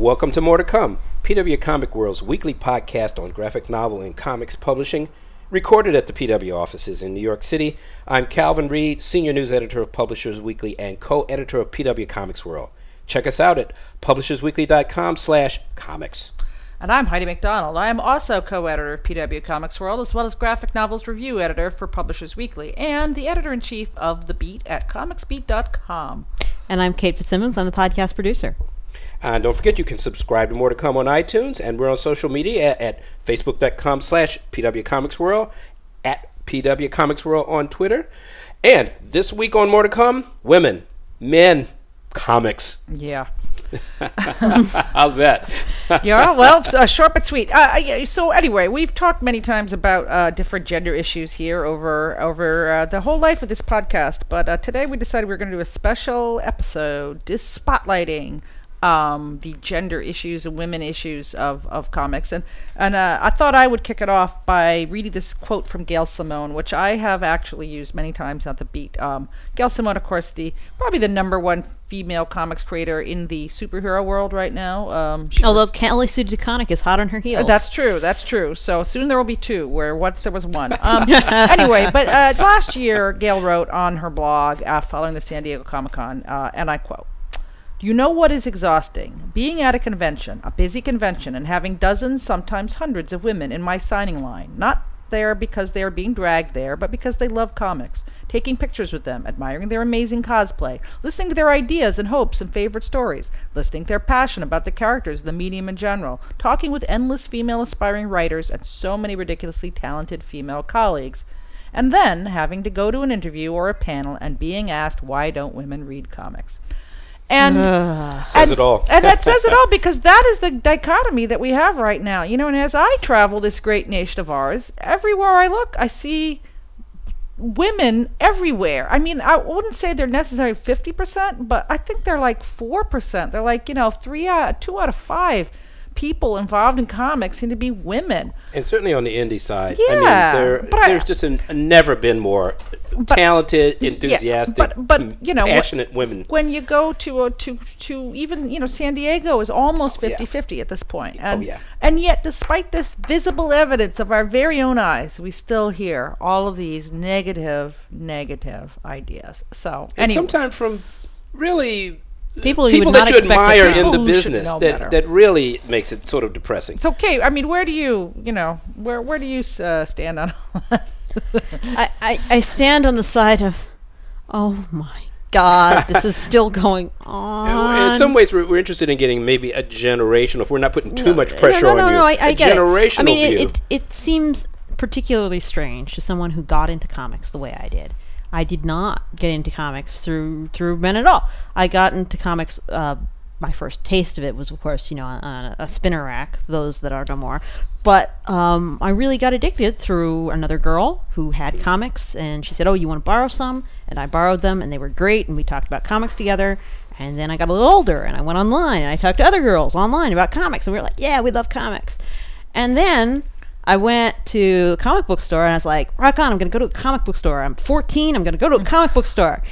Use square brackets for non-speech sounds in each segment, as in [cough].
Welcome to More to Come, PW Comic World's weekly podcast on graphic novel and comics publishing, recorded at the PW offices in New York City. I'm Calvin Reid, senior news editor of Publishers Weekly and co-editor of PW Comics World. Check us out at publishersweekly.com/slash comics. And I'm Heidi McDonald. I am also co editor of PW Comics World, as well as graphic novels review editor for Publishers Weekly, and the editor in chief of The Beat at comicsbeat.com. And I'm Kate Fitzsimmons. I'm the podcast producer. And don't forget, you can subscribe to More to Come on iTunes, and we're on social media at, at facebook.com slash pwcomicsworld, at pwcomicsworld on Twitter. And this week on More to Come, women, men, comics. Yeah. [laughs] How's that? [laughs] yeah, well, uh, short but sweet. Uh, so anyway, we've talked many times about uh, different gender issues here over over uh, the whole life of this podcast, but uh, today we decided we are going to do a special episode, just spotlighting um, the gender issues and women issues of, of comics. And, and uh, I thought I would kick it off by reading this quote from Gail Simone, which I have actually used many times on the beat. Um, Gail Simone, of course, the probably the number one female comics creator in the superhero world right now. Um, Although Kelly Sue DeConnick is hot on her heels. That's true. That's true. So soon there will be two, where once there was one. [laughs] Um, anyway, but uh, last year, Gail wrote on her blog uh, following the San Diego Comic Con, uh, and I quote, you know what is exhausting? Being at a convention, a busy convention, and having dozens, sometimes hundreds of women in my signing line, not there because they are being dragged there, but because they love comics, taking pictures with them, admiring their amazing cosplay, listening to their ideas and hopes and favorite stories, listening to their passion about the characters, the medium in general, talking with endless female aspiring writers and so many ridiculously talented female colleagues, and then having to go to an interview or a panel and being asked why don't women read comics. And says and, it all. [laughs] and that says it all [laughs] because that is the dichotomy that we have right now. You know, and as I travel this great nation of ours, everywhere I look, I see women everywhere. I mean, I wouldn't say they're necessarily 50%, but I think they're like 4%. They're like, you know, 3 out 2 out of 5 people involved in comics seem to be women. And certainly on the indie side, Yeah, I mean, there, but I- there's just an, never been more talented, Yeah, enthusiastic, but- but, you know, passionate women. When you go to a, to to even you know San Diego is almost Oh, yeah. 50-50 at this point. Oh, and yeah. and yet despite this visible evidence of our very own eyes, we still hear all of these negative negative ideas. So and anyway, sometimes from really People you people would that not you expect admire come. in the People who should business that, better. that really makes it sort of depressing. it's okay. I mean, where do you you know where where do you uh, stand on? all that? I, I, I stand on the side of, oh my God, this is still going [laughs] on. in some ways, we're, we're interested in getting maybe a generational. If we're not putting too much No, pressure no, on no, you, No, I, I a get generational it. I mean, view. it, it, it seems particularly strange to someone who got into comics the way I did. I did not get into comics through through men at all. I got into comics. Uh, my first taste of it was, of course, you know, on, a spinner rack. Those that are no more. But um, I really got addicted through another girl who had comics, and she said, "Oh, you want to borrow some?" And I borrowed them, and they were great. And we talked about comics together. And then I got a little older, and I went online, and I talked to other girls online about comics, and we were like, "Yeah, we love comics." And then I went to a comic book store and I was like, rock on, I'm going to go to a comic book store. I'm 14, I'm going to go to a comic book store.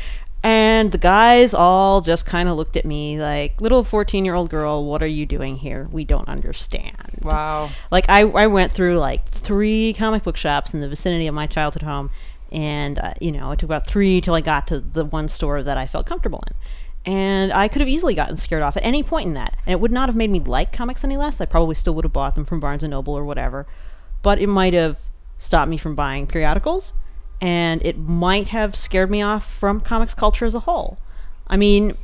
And the guys all just kind of looked at me like, little 14 year old girl, what are you doing here? We don't understand. wow. Like, I, I went through like three comic book shops in the vicinity of my childhood home. And, uh, you know, it took about three till I got to the one store that I felt comfortable in. And I could have easily gotten scared off at any point in that. And it would not have made me like comics any less. I probably still would have bought them from Barnes and Noble or whatever. But it might have stopped me from buying periodicals. And it might have scared me off from comics culture as a whole. I mean,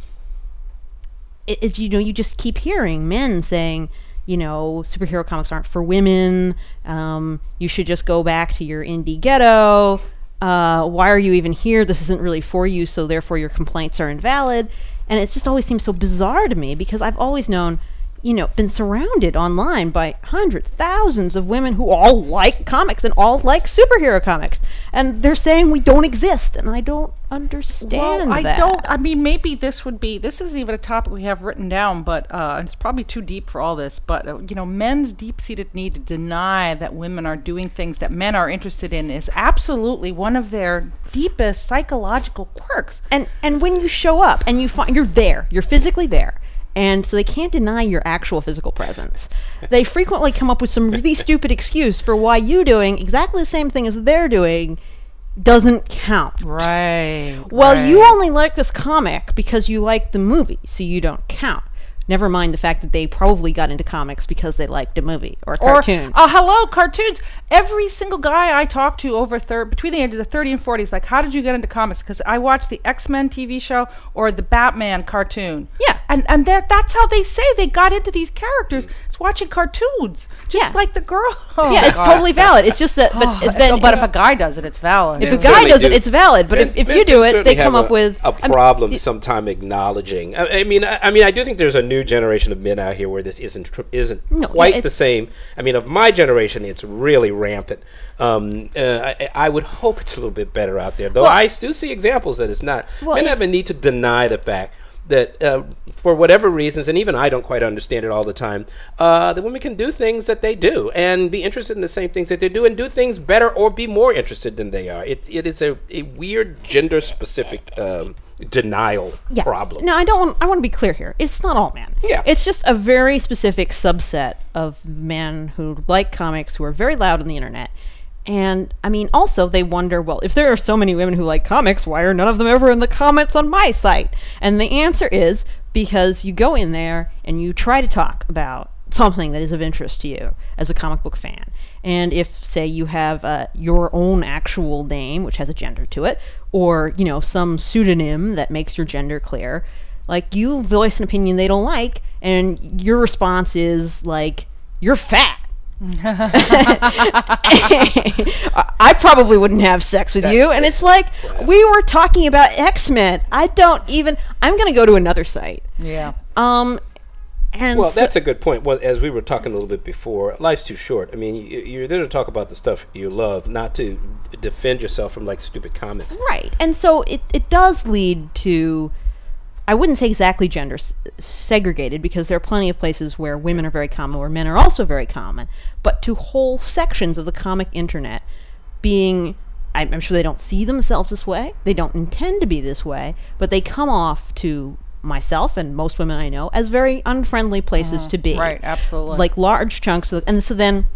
it, it, you know, you just keep hearing men saying, you know, superhero comics aren't for women. Um, you should just go back to your indie ghetto. Uh, why are you even here? This isn't really for you, so therefore your complaints are invalid. And it just always seems so bizarre to me because I've always known, you know, been surrounded online by hundreds, thousands of women who all like comics and all like superhero comics. And they're saying we don't exist, and I don't understand Well, I that. don't. I mean, maybe this would be. This isn't even a topic we have written down, but uh, it's probably too deep for all this. But uh, you know, men's deep-seated need to deny that women are doing things that men are interested in is absolutely one of their deepest psychological quirks. and and when you show up and you find you're there, you're physically there, And so they can't deny your actual physical presence. They frequently come up with some really [laughs] stupid excuse for why you doing exactly the same thing as they're doing doesn't count. Right. Well, you only like this comic because you like the movie, so you don't count. Never mind the fact that they probably got into comics because they liked a movie or a Or, cartoon. oh, hello, cartoons. Every single guy I talk to over thir- between the ages of 30 and 40 is like, how did you get into comics? Because I watched the X Men TV show or the Batman cartoon. Yeah. And, and that- that's how they say they got into these characters. It's watching cartoons. Just Yeah. like the girl. [laughs] Oh, yeah, it's God. totally valid. It's just that, [laughs] but Oh, if so- then, but if a guy does it, it's valid. if a guy certainly does it, do. it's valid. But Men- if, if men you do it, certainly they come have up a, with a I mean, problem y- sometime acknowledging. I, I mean, I, I mean, I do think there's a new generation of men out here where this isn't tr- isn't No, yeah, quite the it's- same. I mean, of my generation, it's really rampant. Um, uh, I, I would hope it's a little bit better out there, though. Well- I do see examples that it's not. Well, men it's- have a need to deny the fact. That uh, for whatever reasons, and even I don't quite understand it all the time, uh, that women can do things that they do and be interested in the same things that they do and do things better or be more interested than they are. It, it is a, a weird gender specific um, denial problem. No, I don't. Want, I want to be clear here. It's not all men. Yeah. It's just a very specific subset of men who like comics who are very loud on the internet. And I mean, also they wonder, well, if there are so many women who like comics, why are none of them ever in the comments on my site? And the answer is because you go in there and you try to talk about something that is of interest to you as a comic book fan. And if, say, you have uh, your own actual name, which has a gender to it, or you know some pseudonym that makes your gender clear, like you voice an opinion they don't like, and your response is like, "You're fat." I [laughs] I probably wouldn't have sex with you. And it's like, we were talking about X Men. I don't even. I'm going to go to another site. yeah. Um, and Well, so- that's a good point. Well, as we were talking a little bit before, life's too short. I mean, you, you're there to talk about the stuff you love, not to defend yourself from like stupid comments. Right. And so it, it does lead to, I wouldn't say exactly gender s- segregated because there are plenty of places where women are very common, where men are also very common, but to whole sections of the comic internet being, I'm, I'm sure they don't see themselves this way, they don't intend to be this way, but they come off to myself and most women I know as very unfriendly places mm-hmm. to be. Right, absolutely. Like large chunks of, and so then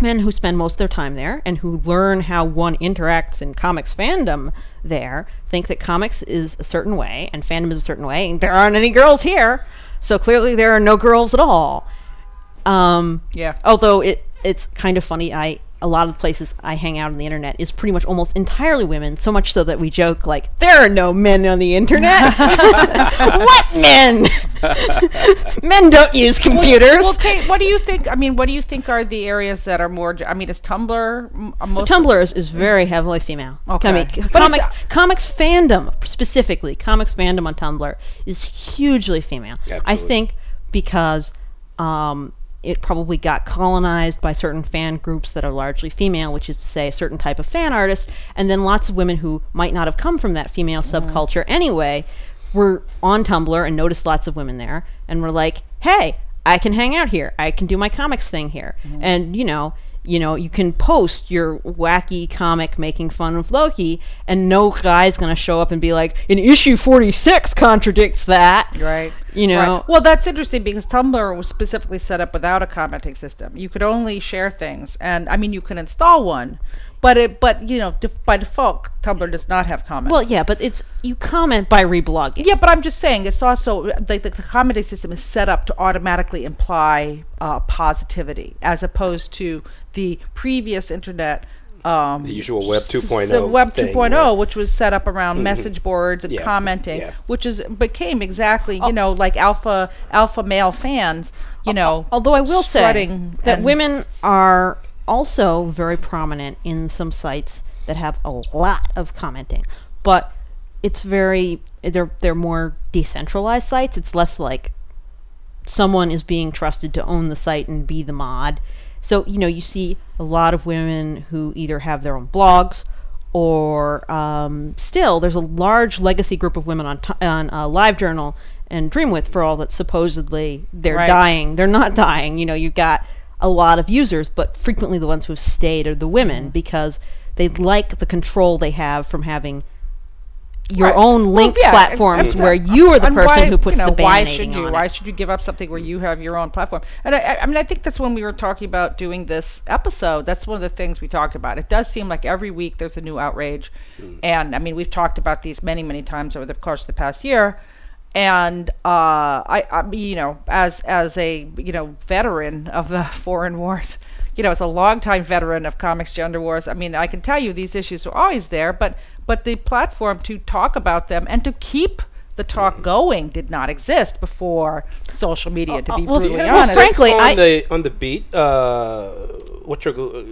men who spend most of their time there and who learn how one interacts in comics fandom there think that comics is a certain way and fandom is a certain way and there aren't any girls here so clearly there are no girls at all um Yeah. although it it's kind of funny i a lot of the places i hang out on the internet is pretty much almost entirely women so much so that we joke like there are no men on the internet [laughs] what men [laughs] men don't use computers Well, Kate, what do you think? I mean, what do you think are the areas that are more? I mean, is Tumblr most? Tumblr is, is very heavily female. Okay. I mean, But comics, it's- comics fandom specifically, comics fandom on Tumblr is hugely female. Absolutely. I think because um, it probably got colonized by certain fan groups that are largely female, which is to say, a certain type of fan artist, and then lots of women who might not have come from that female mm. subculture anyway were on Tumblr and noticed lots of women there, and were like, "Hey, I can hang out here. I can do my comics thing here." Mm. And you know, you know, you can post your wacky comic making fun of Loki, and no guy's gonna show up and be like, "In issue forty-six contradicts that." Right. You know. Right. Well, that's interesting because Tumblr was specifically set up without a commenting system. You could only share things, and I mean, you can install one, but it, but you know, def- by default, Tumblr does not have comments. Well, yeah, but it's you comment by reblogging. Yeah, but I'm just saying it's also like the, the commenting system is set up to automatically imply uh, positivity, as opposed to the previous internet. Um, The usual Web s- 2.0 The Web thing 2.0, where- Mm-hmm. which was set up around message boards and Yeah, commenting, yeah. which is became exactly you know like alpha alpha male fans, you know. Although I will say that women are also very prominent in some sites that have a lot of commenting, but it's very they're they're more decentralized sites. It's less like someone is being trusted to own the site and be the mod. So you know you see a lot of women who either have their own blogs or um, still there's a large legacy group of women on t- on uh, LiveJournal and Dreamwidth for all that supposedly they're Right. dying. They're not dying. You know you've got a lot of users, but frequently the ones who've stayed are the women mm-hmm. because they like the control they have from having your Right. own Well, link yeah, platforms and- where you are the and person why- who puts you know, the why should you on why it. should you give up something where you have your own platform? And I, I- I mean i think that's when we were talking about doing this episode that's one of the things we talked about. It does seem like every week there's a new outrage. Mm. And i mean we've talked about these many many times over the course of the past year and uh, I, I, you know, as as a you know veteran of the [laughs] foreign wars, you know, as a longtime veteran of comics gender wars, I mean, I can tell you these issues are always there, but but the platform to talk about them and to keep the talk going did not exist before social media. To Uh, be well, brutally yeah, well, honest, frankly, on I- the on the beat, uh, what's your uh,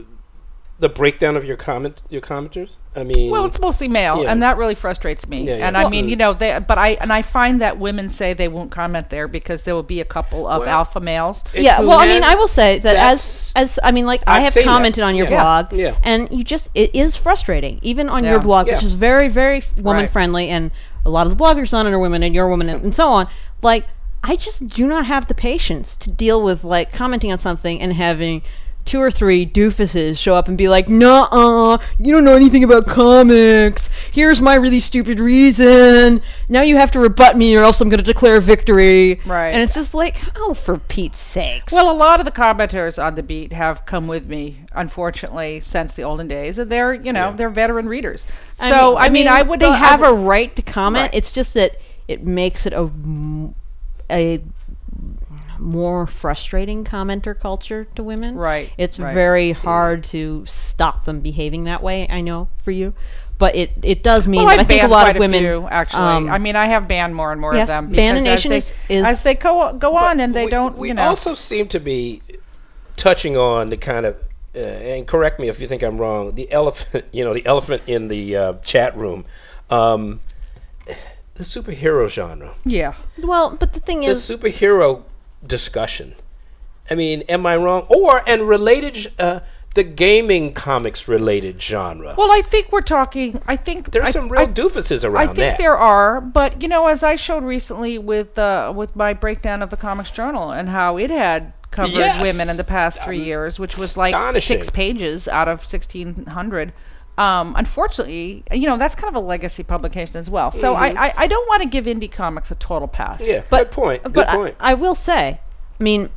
the breakdown of your comment your commenters? I mean, Well, it's mostly male, Yeah. and that really frustrates me. Yeah, yeah. And I mean, you know, they, but I and I find that women say they won't comment there because there will be a couple of Well, alpha males. yeah, well, I mean, I will say that as as I mean, like I I've have seen that. commented on your Yeah. blog, Yeah. and you just it is frustrating, even on Yeah. your blog, which is very very woman Right. friendly, and a lot of the bloggers on it are women, and you're a woman, and, and so on. Like, I just do not have the patience to deal with like commenting on something and having two or three doofuses show up and be like, "Nuh-uh, you don't know anything about comics. Here's my really stupid reason. Now you have to rebut me, or else I'm going to declare victory." Right. And it's just like, oh, for Pete's sakes. Well, a lot of the commenters on the beat have come with me, unfortunately, since the olden days, and they're you know Yeah. they're veteran readers. So I mean, I, would They I have would- a right to comment. Right. It's just that it makes it a a more frustrating commenter culture to women. Right, It's right. very hard to stop them behaving that way. I know for you, but it it does mean Well, that I think a lot quite of women few, actually. um, I mean, I have banned more and more yes, of them. Ban Nation as is- they, is- as they go go on and they we- don't, We you know. also seem to be touching on the kind of, uh, and correct me if you think I'm wrong. The elephant, [laughs] you know, the elephant in the uh, chat room, um, the superhero genre, yeah. well, but the thing the is, the superhero discussion. I mean, am I wrong? Or and related, uh, the gaming comics related genre. Well, I think we're talking. I think There's I- some real I- doofuses around. That. I think that. there are, but you know, as I showed recently with uh, with my breakdown of the Comics Journal and how it had covered Yes. women in the past three years, which was like six pages out of sixteen hundred. Um, unfortunately, you know that's kind of a legacy publication as well. So I, I, I don't want to give indie comics a total pass. Mm-hmm. yeah, but good point. Good but I- point. I, will say, I mean,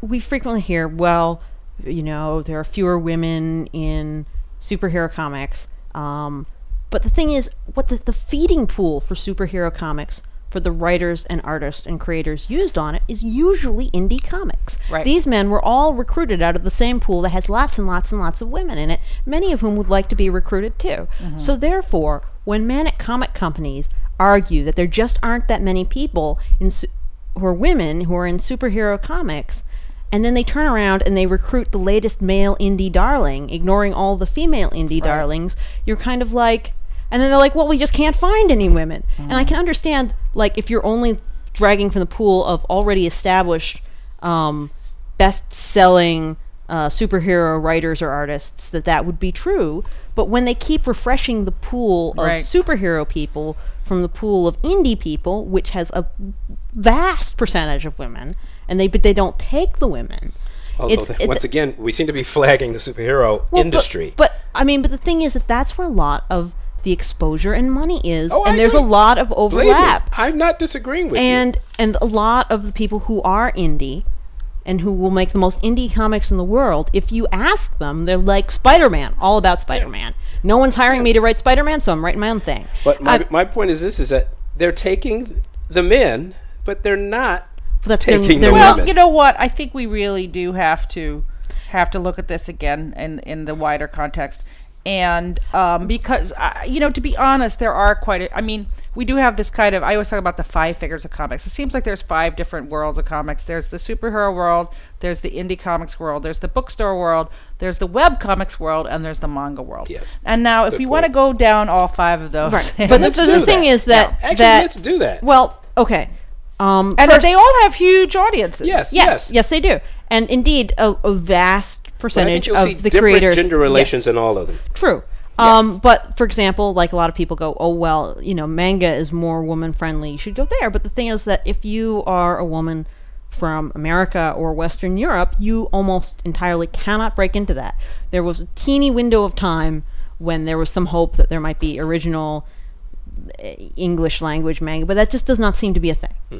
we frequently hear, well, you know, there are fewer women in superhero comics. Um, but the thing is, what the, the feeding pool for superhero comics for the writers and artists and creators used on it is usually indie comics. Right. These men were all recruited out of the same pool that has lots and lots and lots of women in it, many of whom would like to be recruited too. Mm-hmm. So therefore, when men at comic companies argue that there just aren't that many people in su- who are women who are in superhero comics, and then they turn around and they recruit the latest male indie darling, ignoring all the female indie darlings, you're kind of like, and then they're like, well, we just can't find any women. And I can understand, like, if you're only dragging from the pool of already established um, best-selling uh, superhero writers or artists, that that would be true. But when they keep refreshing the pool of Right. superhero people from the pool of indie people, which has a vast percentage of women, and they but they don't take the women. Although, it's- th- it- once again, we seem to be flagging the superhero Well, but- industry. But, I mean, but the thing is that that's where a lot of the exposure and money is, Oh, I and there's a lot of overlap. I'm not disagreeing with you. and and a lot of the people who are indie and who will make the most indie comics in the world if you ask them they're like spider-man all about spider-man no one's hiring me to write spider-man so i'm writing my own thing But my, I- my point is this: is that they're taking the men, but they're not. that's their- taking their the Well, women. you know what? I think we really do have to have to look at this again in in the wider context. And um, because uh, you know, to be honest, there are quite. A, I mean, we do have this kind of. I always talk about the five figures of comics. It seems like there's five different worlds of comics. There's the superhero world. There's the indie comics world. There's the bookstore world. There's the web comics world, and there's the manga world. Yes. And now, if we want to go down all five of those, right [laughs] but the, Let's the, do the thing that. is that Actually, that let's do that. well okay um and first- they all have huge audiences. Yes. yes yes they do and indeed a, a vast But I think percentage of the different creators gender yes. relations in all of them. True. Um, but for example, like a lot of people go, oh well, you know, manga is more woman friendly. You should go there. But the thing is that if you are a woman from America or Western Europe, you almost entirely cannot break into that. There was a teeny window of time when there was some hope that there might be original uh, English language manga, but that just does not seem to be a thing. Hmm.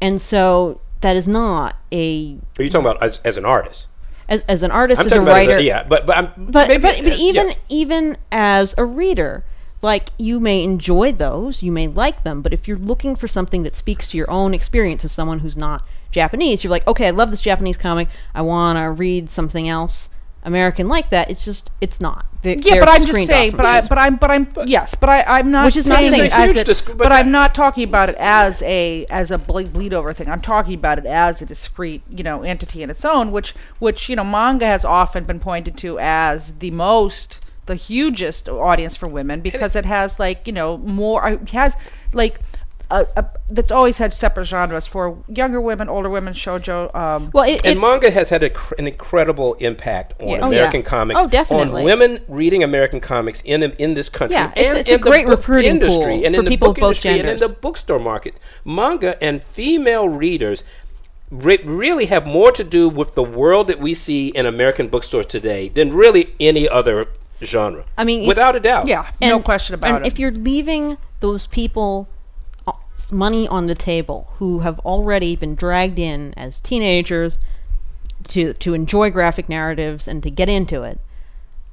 And so that is not a Are you talking about as, as an artist? As, as an artist, I'm as a writer. as a, yeah, but but I'm but maybe, but, but even yes. even as a reader like you may enjoy those you may like them but if you're looking for something that speaks to your own experience as someone who's not japanese you're like okay i love this japanese comic i want to read something else american like that it's just it's not They- Yeah, they're but I'm just saying. But I, but I'm but I'm, yes, but I, I'm not Which is not saying saying it it's as huge a, disc- but, but- I'm not talking about it as a as a ble- bleed over thing. I'm talking about it as a discrete, you know, entity in its own, which which you know, manga has often been pointed to as the most, the hugest audience for women because it has like you know more, uh, it has like. A, a, that's always had separate genres for younger women, older women, shojo. Um, well it, and manga has had a, cr- an incredible impact on Yeah. Oh, yeah. American comics. Oh, definitely. On women reading American comics in in this country. Yeah, it's- and it's a great book recruiting industry, pool and for in the people book of both industry and in the bookstore market. Manga and female readers re- really have more to do with the world that we see in American bookstores today than really any other genre. I mean, without a doubt. yeah, no question about it. and it. if you're leaving those people money on the table who have already been dragged in as teenagers to to enjoy graphic narratives and to get into it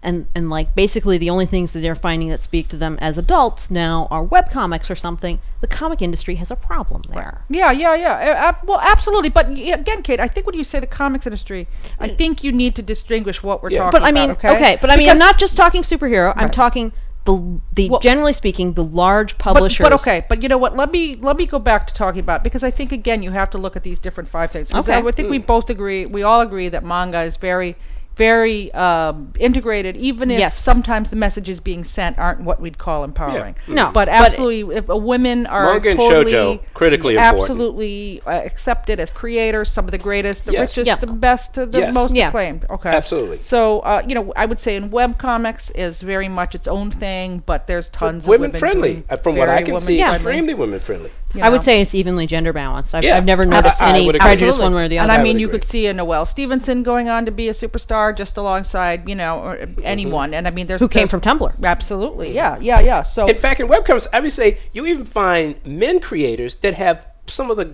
and and like basically the only things that they're finding that speak to them as adults now are webcomics or something the comic industry has a problem there Yeah, yeah, yeah. Uh, well, absolutely. But again, Kate, I think when you say the comics industry, I think you need to distinguish what we're Yeah. talking but I mean about. Okay, but I mean I'm not just talking superhero I'm talking the the Well- generally speaking the large But, publishers but okay, but you know what? Let me let me go back to talking about because I think again you have to look at these different five things. Okay. I would think we both agree, we all agree that manga is very, very um, integrated, even if Yes. sometimes the messages being sent aren't what we'd call empowering. No, but but- absolutely, if uh, women are Manga and totally, shoujo, critically important. absolutely uh, accepted as creators, some of the greatest, the Yes. richest, Yeah. the best, uh, the Yes. most Yeah. acclaimed. Okay, Absolutely. So uh, you know, I would say in web comics is very much its own thing, but there's tons of women women friendly. doing Uh, From what I very can see, women-friendly, extremely women friendly. You I would say it's evenly gender balanced. I've, Yeah. I've never noticed I any prejudice Absolutely. one way or the other. I I mean, would you agree. could see a Noelle Stevenson going on to be a superstar just alongside, you know, or anyone. And I mean, there's who came there's- from Tumblr. Absolutely, yeah, yeah, yeah. So In fact, in webcomics, I would say you even find men creators that have some of the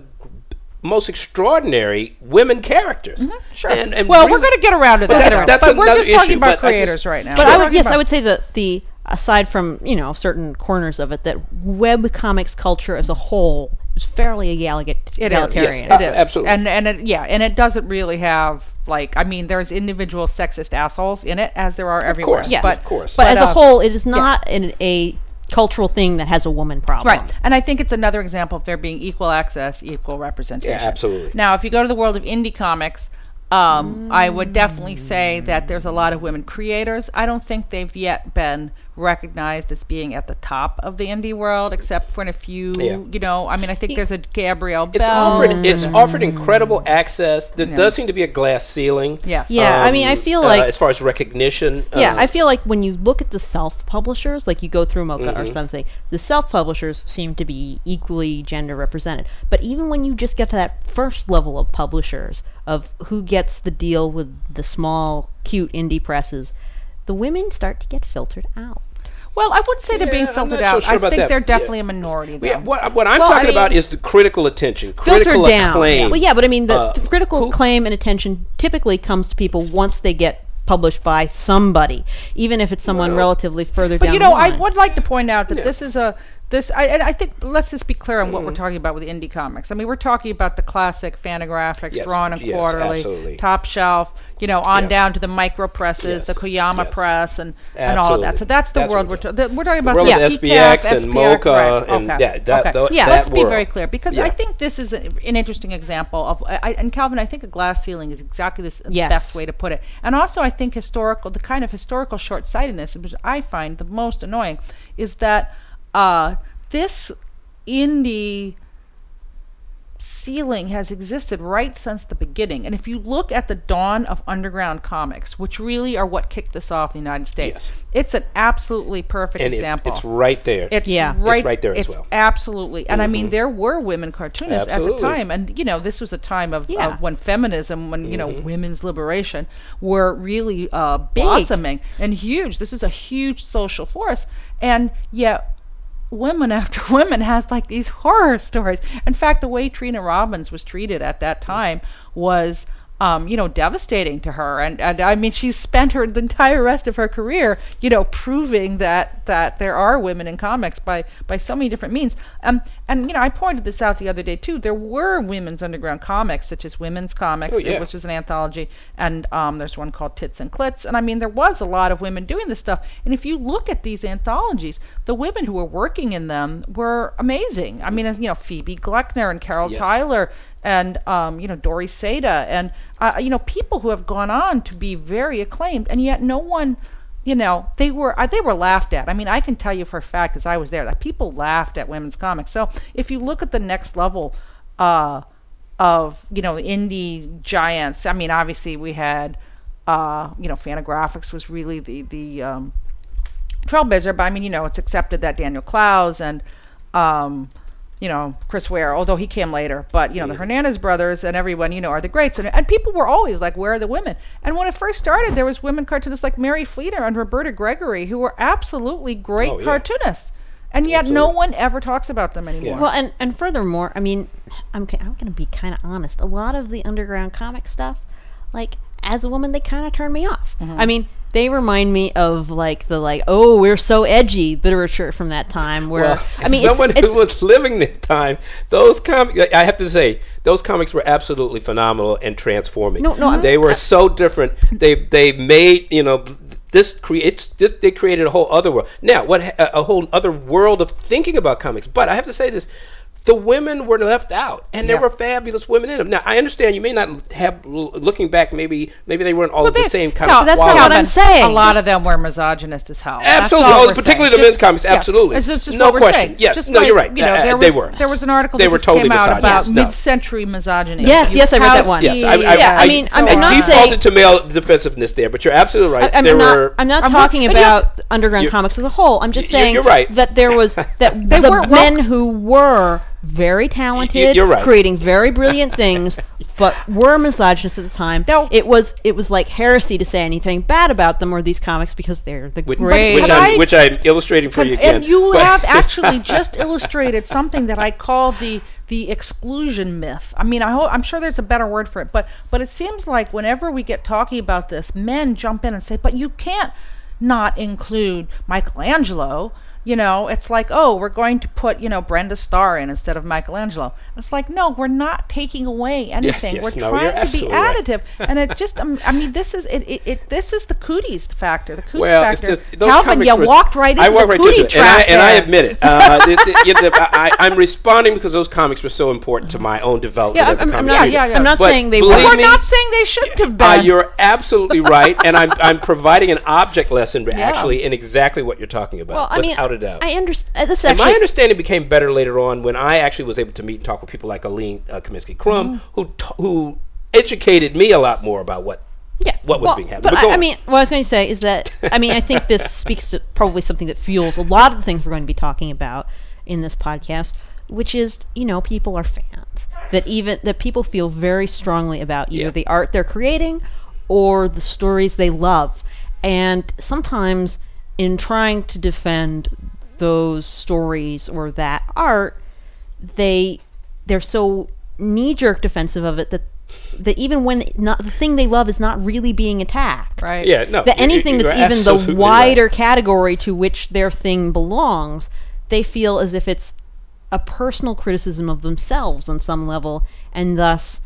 most extraordinary women characters. Mm-hmm. sure. And, and well, really- we're going to get around to But that. that's- that's but we're another just talking issue, about but I just- creators right now. But We're I would, talking yes, I would say that the aside from you know certain corners of it, that web comics culture as a whole is fairly egalit- It is. egalitarian. Yes. It is. absolutely. And and it, yeah, and it doesn't really have like I mean, there's individual sexist assholes in it as there are everywhere. course, Yes, but of course. But, as a uh, whole, it is not an, a cultural thing that has a woman problem. Right. And I think it's another example of there being equal access, equal representation. Yeah, absolutely. Now, if you go to the world of indie comics, um, I would definitely say that there's a lot of women creators. I don't think they've yet been recognized as being at the top of the indie world, except for in a few, Yeah. you know, I mean, I think there's a Gabrielle It's Bell. offered. It's offered incredible access. There Yeah. does seem to be a glass ceiling. Yes. Yeah, I mean, I feel uh, like- as far as recognition. Yeah, uh, I feel like when you look at the self publishers, like you go through MoCCA Mm-hmm. or something, the self publishers seem to be equally gender represented. But even when you just get to that first level of publishers, of who gets the deal with the small, cute indie presses, the women start to get filtered out. Well, I would say they're being Yeah, I'm filtered not so out. sure I think that. they're Yeah. definitely a minority. Though. Yeah, what, what I'm Well, I talking about is the critical attention, critical filtered down. acclaim. Well, yeah, but I mean, the Uh, critical who- acclaim and attention typically comes to people once they get published by somebody, even if it's someone Well- relatively further But down. you know, the I would like to point out that Yeah. this is a this. I, and I think let's just be clear on what we're Mm-hmm. talking about with indie comics. I mean, we're talking about the classic Fantagraphics, Yes, drawn and yes, quarterly, absolutely. top shelf. You know, on Yes. down to the micro presses, Yes, the Koyama yes. press, and and all of that. So that's the That's world we're we're talking. We're talking The about world the of TCAF, SPX and SPR, MoCCA right, and okay, that- that- okay. tho- Yeah. that Let's be very clear because Yeah. I think this is a, an interesting example of. I, I- and Calvin, I think a glass ceiling is exactly this, the Yes. best way to put it. And also, I think historical, the kind of historical short sightedness, which I find the most annoying, is that uh, this indie ceiling has existed right since the beginning. And if you look at the dawn of underground comics, which really are what kicked this off in the United States, Yes. it's an absolutely perfect and it- example. it's right there. It's Yeah. right, It's right there as it's well. Mm-hmm. Absolutely, and I mean there were women cartoonists at the time, and you know this was a time of, Yeah. of when feminism, when you know Mm-hmm. women's liberation, were really uh, blossoming and huge. This is a huge social force, and yet women after [laughs] women has like these horror stories. In fact, the way Trina Robbins was treated at that time was um, you know, devastating to her. And, and I mean, she's spent her the entire rest of her career, you know, proving that that there are women in comics by by so many different means. Um, and you know, I pointed this out the other day too. There were women's underground comics, such as Wimmen's Comix, Oh, yeah. which is an anthology, and um, there's one called Tits and Clits. And I mean, there was a lot of women doing this stuff. And if you look at these anthologies, the women who were working in them were amazing. I mean, you know, Phoebe Gloeckner and Carol Yes. Tyler and um, you know Dori Seda and uh, you know people who have gone on to be very acclaimed, and yet no one, you know, they were uh, they were laughed at. I mean, I can tell you for a fact because I was there that people laughed at women's comics. So if you look at the next level uh, of you know indie giants, I mean, obviously we had uh, you know Fantagraphics was really the the um, trailblazer, but I mean, you know, it's accepted that Daniel Clowes and, um, you know, Chris Ware, although he came later, but you know, the Hernandez brothers and everyone, you know, are the greats. And, and people were always like, where are the women? And when it first started, there was women cartoonists like Mary Fleener and Roberta Gregory who were absolutely great Oh, yeah. cartoonists. And yet no one ever talks about them anymore. Well, and and furthermore, I mean, I'm ki- I'm going to be kind of honest. A lot of the underground comic stuff, like as a woman, they kind of turn me off. Mm-hmm. I mean, they remind me of like the like, oh, we're so edgy literature from that time. Where Well, I mean, someone it's, it's, who was living that time, those comics, I have to say, those comics were absolutely phenomenal and transforming. No, no, I'm- they were so different. They they made you know this creates this. They created a whole other world. Now, what ha- a whole other world of thinking about comics. But I have to say this. The women were left out, and there Yeah. were fabulous women in them. Now, I understand you may not have, looking back, maybe maybe they weren't all of the same kind no, of that's not what I'm saying. A lot of them were misogynist as hell. That's Absolutely. all Oh, we're particularly saying. the men's comics, yes, absolutely. It's just, just No what question. saying. Yes. Just No, like, you're right. You know, Uh, there they was, were. There was an article They that were just totally came out about misogynist. No. mid-century misogyny. Yes, yes, I read that one. Yes, I, I, Yeah, I I, mean, I, I'm- I I'm not defaulted to male defensiveness there, but you're absolutely right. I, am not. I'm not talking not- and you're- about underground comics as a whole. I'm just saying you're right. that there was that [laughs] the were- men who were very talented, you're right. creating very brilliant [laughs] things, but were misogynists at the time. No. it was it was like heresy to say anything bad about them or these comics because they're the which, great. which, I'm, I- which I'm illustrating for And, you again. and you but- have [laughs] actually just illustrated something that I call the the exclusion myth. I mean, I hope, I'm sure there's a better word for it, but but it seems like whenever we get talking about this, men jump in and say, "But you can't not include Michelangelo." You know, it's like, oh, we're going to put, you know, Brenda Starr in instead of Michelangelo. It's like, no, we're not taking away anything. yes, we're no, trying to be absolutely right. additive, and it just, um, I mean, this is it, it, it. This is the cooties factor. The cooties well, it's factor. just those Calvin, you were- walked right into I walked the right cootie into it, and I, trap and I admit it. Uh, the, the, yeah, the, I, I'm responding because those comics were so important to my own development yeah, as a I'm, comic I'm not. reader. Yeah, yeah. I'm not But saying they were. We're me, not saying they shouldn't have Uh, been. you're absolutely [laughs] right, and I'm I'm providing an object lesson actually in exactly what you're talking about, Well, I mean, without a doubt. I understand. This And my understanding became better later on when I actually was able to meet and talk with people like Aline uh, Kominsky Crum, Mm-hmm. who t- who educated me a lot more about what yeah, what was well, being happening. But But I, I mean, what I was going to say is that I mean, I think [laughs] this speaks to probably something that fuels a lot of the things we're going to be talking about in this podcast, which is you know people are fans that even that people feel very strongly about either Yeah. the art they're creating or the stories they love, and sometimes in trying to defend those stories or that art, they they're so knee jerk defensive of it that that even when not the thing they love is not really being attacked right. yeah, no, that anything you- that's you're even the wider right. category to which their thing belongs, they feel as if it's a personal criticism of themselves on some level, and thus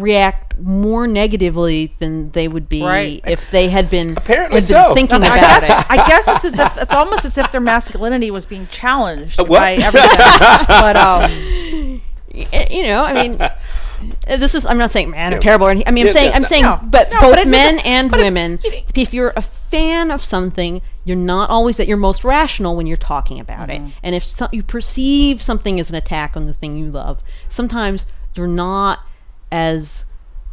react more negatively than they would be Right. if they had been, Apparently had been so. thinking I about guess, it. I guess it's as if it's almost as if their masculinity was being challenged Uh, what? by everything. [laughs] but um, you know, I mean, uh, this is. I'm not saying men are terrible. Or anything. I mean, I'm saying. no, I'm saying, No. but No, both but it's- men and but it- women. if you're a fan of something, you're not always at your most rational when you're talking about Mm-hmm. it. And if so, you perceive something as an attack on the thing you love, sometimes you're not as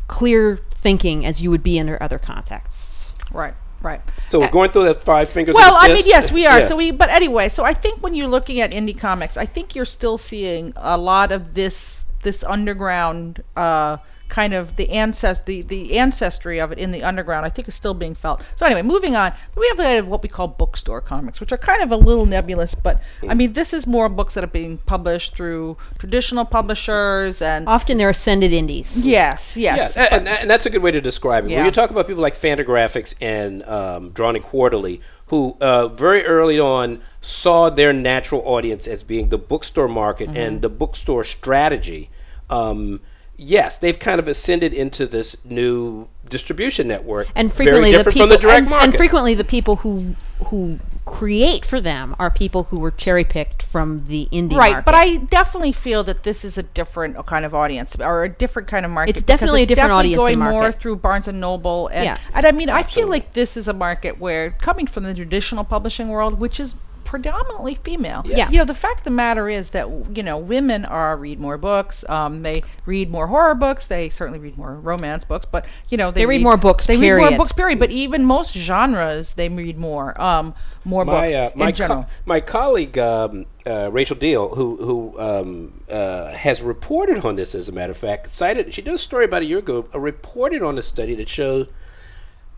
clear thinking as you would be under other contexts. right, right. So we're Uh, going through that five fingers. of Well, the I mean, yes, we are. Yeah. So we, but anyway, so I think when you're looking at indie comics, I think you're still seeing a lot of this this underground uh, kind of the ancest the, the ancestry of it in the underground, I think is still being felt. So anyway, moving on, we have the, what we call bookstore comics, which are kind of a little nebulous, but I mean this is more books that are being published through traditional publishers and Often they're ascended indies. yes, yes, Yeah, and, and that's a good way to describe it. Yeah. When you talk about people like Fantagraphics and um, Drawn and Quarterly, who uh, very early on saw their natural audience as being the bookstore market Mm-hmm. and the bookstore strategy, um, yes, they've kind of ascended into this new distribution network. And frequently very the people from the direct and, market. and frequently the people who who create for them are people who were cherry picked from the indie right. market. But I definitely feel that this is a different kind of audience or a different kind of market. It's because definitely a different definitely audience and going more through Barnes and Noble, and Yeah. and I mean I feel like this is a market where coming from the traditional publishing world, which is predominantly female. Yes. You know, the fact of the matter is that you know women are read more books. Um, they read more horror books. They certainly read more romance books. But you know, they, They read more books, They read more books. Period. But even most genres, they read more. Um, more my books uh, my, in general. co- my colleague um, uh, Rachel Deahl, who who um, uh, has reported on this, as a matter of fact, cited she did a story about a year ago, uh, reported on a study that showed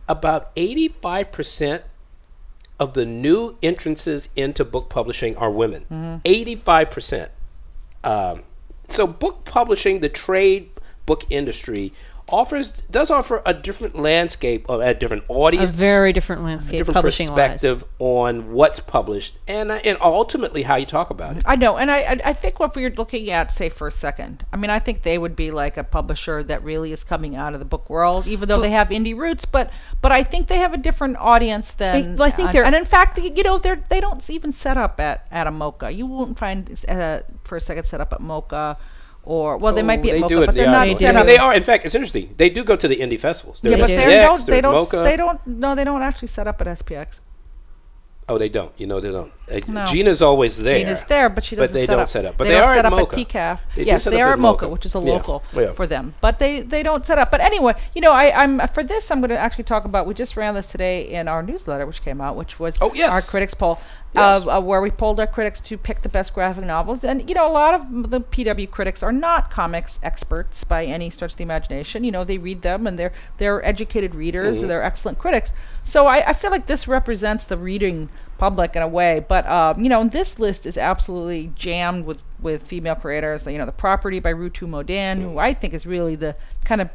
about eighty five percent of the new entrances into book publishing are women. Mm-hmm. 85 percent. Um, so book publishing, the trade book industry, offers does offer a different landscape, of a different audience, a very different landscape a different publishing wise. perspective on what's published and uh, and ultimately how you talk about it. I know, and I, I I think what we're looking at, say First Second, I mean, I think they would be like a publisher that really is coming out of the book world, even though they have indie roots. But but I think they have a different audience than. well, I think and, they're- and in fact, you know, they're they don't even set up at at a MoCCA. You won't find uh, First Second set up at MoCCA. Or well, they might be oh, at Oh, they MoCCA, but they're not I set up. They are, in fact, it's interesting. They do go to the indie festivals. They're yeah, but they don't. They at don't. They don't. No, they don't actually set up at SPX. Oh, they don't. You know, they don't. Uh, No. Gina's always there. Gina's there, but she doesn't they set don't up. set up. But they, they don't are set at up MoCCA. at TCAF. They yes, they are at MoCCA, MoCCA. which is a Yeah. local Yeah. for them. But they, they don't set up. But anyway, you know, I, I'm for this. I'm going to actually talk about. We just ran this today in our newsletter, which came out, which was Oh, yes. our critics poll. Yes. Of, uh, where we polled our critics to pick the best graphic novels, and you know a lot of the PW critics are not comics experts by any stretch of the imagination. You know they read them and they're they're educated readers, Mm-hmm. they're excellent critics. So I, I feel like this represents the reading public in a way. But um, you know, this list is absolutely jammed with with female creators. You know, the property by Rutu Modan, who I think is really the kind of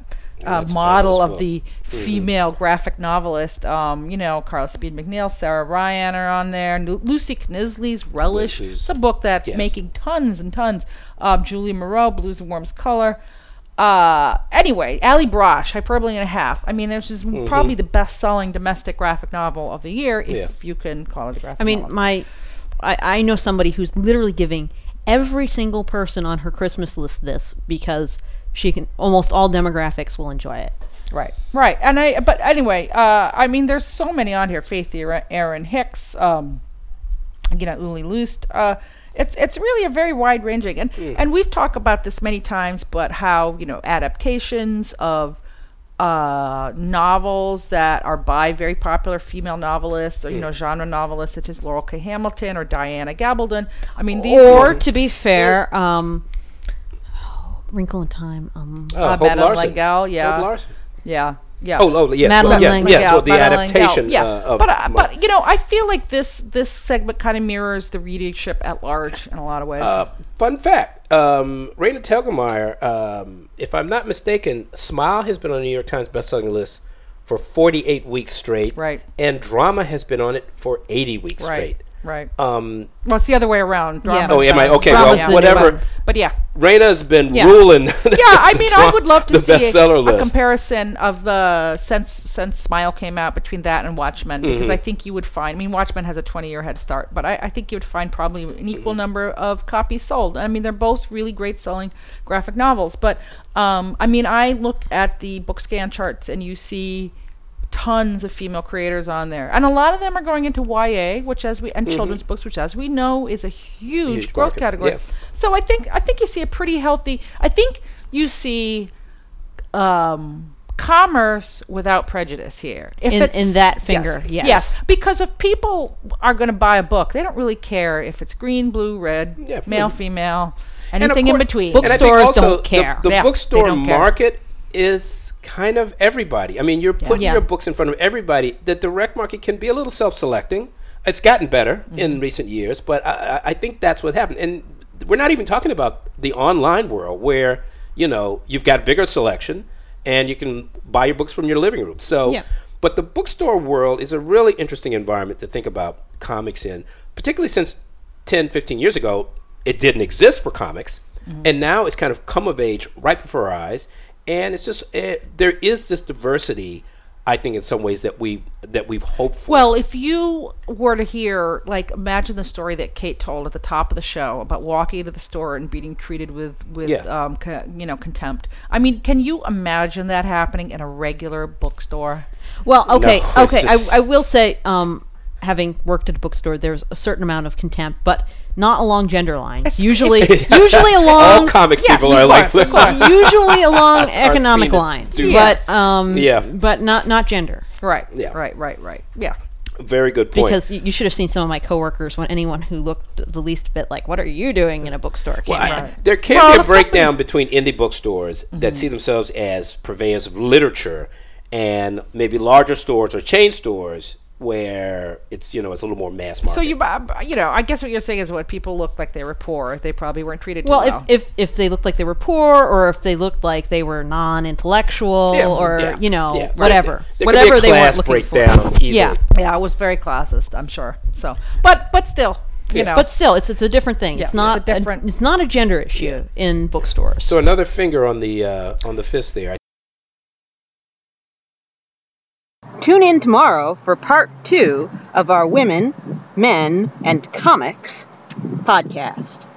uh, a model of the female graphic novelist. Um, you know, Carla Speed McNeil, Sara Ryan are on there. Lu- Lucy Knisley's Relish. Is- It's a book that's yes. making tons and tons. Um, Julie Maroh, Blues and Warms Color. Uh, anyway, Allie Brosh, Hyperbole and a Half. I mean, this is probably the best-selling domestic graphic novel of the year, if Mm-hmm. Yeah. you can call it a graphic novel. I mean, novel. my I, I know somebody who's literally giving every single person on her Christmas list this because she can almost all demographics will enjoy it. Right, right, and I. But anyway, uh, I mean, there's so many on here. Faith Erin Erin Hicks, um, you know, Ulli Lust. Uh, it's it's really a very wide ranging, and and we've talked about this many times. But how you know adaptations of uh, novels that are by very popular female novelists or you know genre novelists such as Laurell K. Hamilton or Diana Gabaldon. I mean, these or to be fair, um, Wrinkle in Time. Um, Oh, uh, Hope Madeleine Larson. L'Engle, yeah, Hope Larson. yeah, yeah. Oh, oh, yes. Madeleine well, yes, yes, well, the Madeleine adaptation. Yeah, uh, of but uh, but you know, I feel like this this segment kind of mirrors the readership at large in a lot of ways. Uh, fun fact: um, Raina Telgemeier, um, if I'm not mistaken, Smile has been on the New York Times bestselling list for 48 weeks straight, Right. And Drama has been on it for 80 weeks right, straight. Right. Um, well, it's the other way around. Yeah. Drama Oh, am I- does- okay, drama's well, the new whatever. one. But yeah, Raina's been Yeah. ruling. [laughs] yeah. I mean, I would love to the see a, bestseller a list. comparison of the since since Smile came out between that and Watchmen because Mm-hmm. I think you would find. I mean, Watchmen has a 20 year head start, but I, I think you would find probably an equal number of copies sold. I mean, they're both really great selling graphic novels, but um, I mean, I look at the BookScan charts and you see tons of female creators on there and a lot of them are going into YA which as we and children's books which as we know is a huge, Mm-hmm. Huge growth market, category yeah. so I think I think you see a pretty healthy. I think you see um, commerce without prejudice here. If In- it's, in that finger, yes. yes, because if people are going to buy a book, they don't really care if it's green, blue, red, Yeah, male, mm. female, And of anything in between. Book- and I think Bookstores also don't the- care. The, Yeah, bookstore don't care. market is kind of everybody. I mean, you're putting Yeah. your books in front of everybody. The direct market can be a little self-selecting. It's gotten better mm-hmm. in recent years, but I, I- think that's what happened. And we're not even talking about the online world where you know you've got bigger selection and you can buy your books from your living room. So, Yeah. but the bookstore world is a really interesting environment to think about comics in, particularly since 10, 15 years ago, it didn't exist for comics. Mm-hmm. And now it's kind of come of age right before our eyes. And it's just, eh, there is this diversity, I think, in some ways that, we, that we've hoped for. Well, if you were to hear, like, imagine the story that Kate told at the top of the show about walking into the store and being treated with, with Yeah. um, co- you know, contempt. I mean, can you imagine that happening in a regular bookstore? Well, okay, it's okay. just- I, I will say, um, having worked at a bookstore, there's a certain amount of contempt, but not along gender lines. It's- usually, [laughs] Yes, usually all along comics yes, people are like, course, [laughs] usually along economic lines, Yes. but um, Yeah. but not not gender. Right. Yeah. Right. Right. Right. Yeah. very good point. Because you, should have seen some of my coworkers when anyone who looked the least bit like, "What are you doing in a bookstore?" came Well, I- there can Well, be a breakdown between indie bookstores that see themselves as purveyors of literature and maybe larger stores or chain stores where it's you know it's a little more mass market. So you, uh, you know, I guess what you're saying is what people looked like they were poor. They probably weren't treated too Well, well. if, if if they looked like they were poor, or if they looked like they were non-intellectual, Yeah, or yeah, you know, yeah, right. whatever, There could be a whatever they class weren't looking breakdown for. easily. Yeah, yeah, it was very classist. I'm sure. So, but but still, you Yeah. know, but still, it's it's a different thing. Yes, it's it's not a different- it's not a gender issue Yeah. in bookstores. So another finger on the uh, on the fist there. Tune in tomorrow for part two of our Women, Men, and Comics podcast.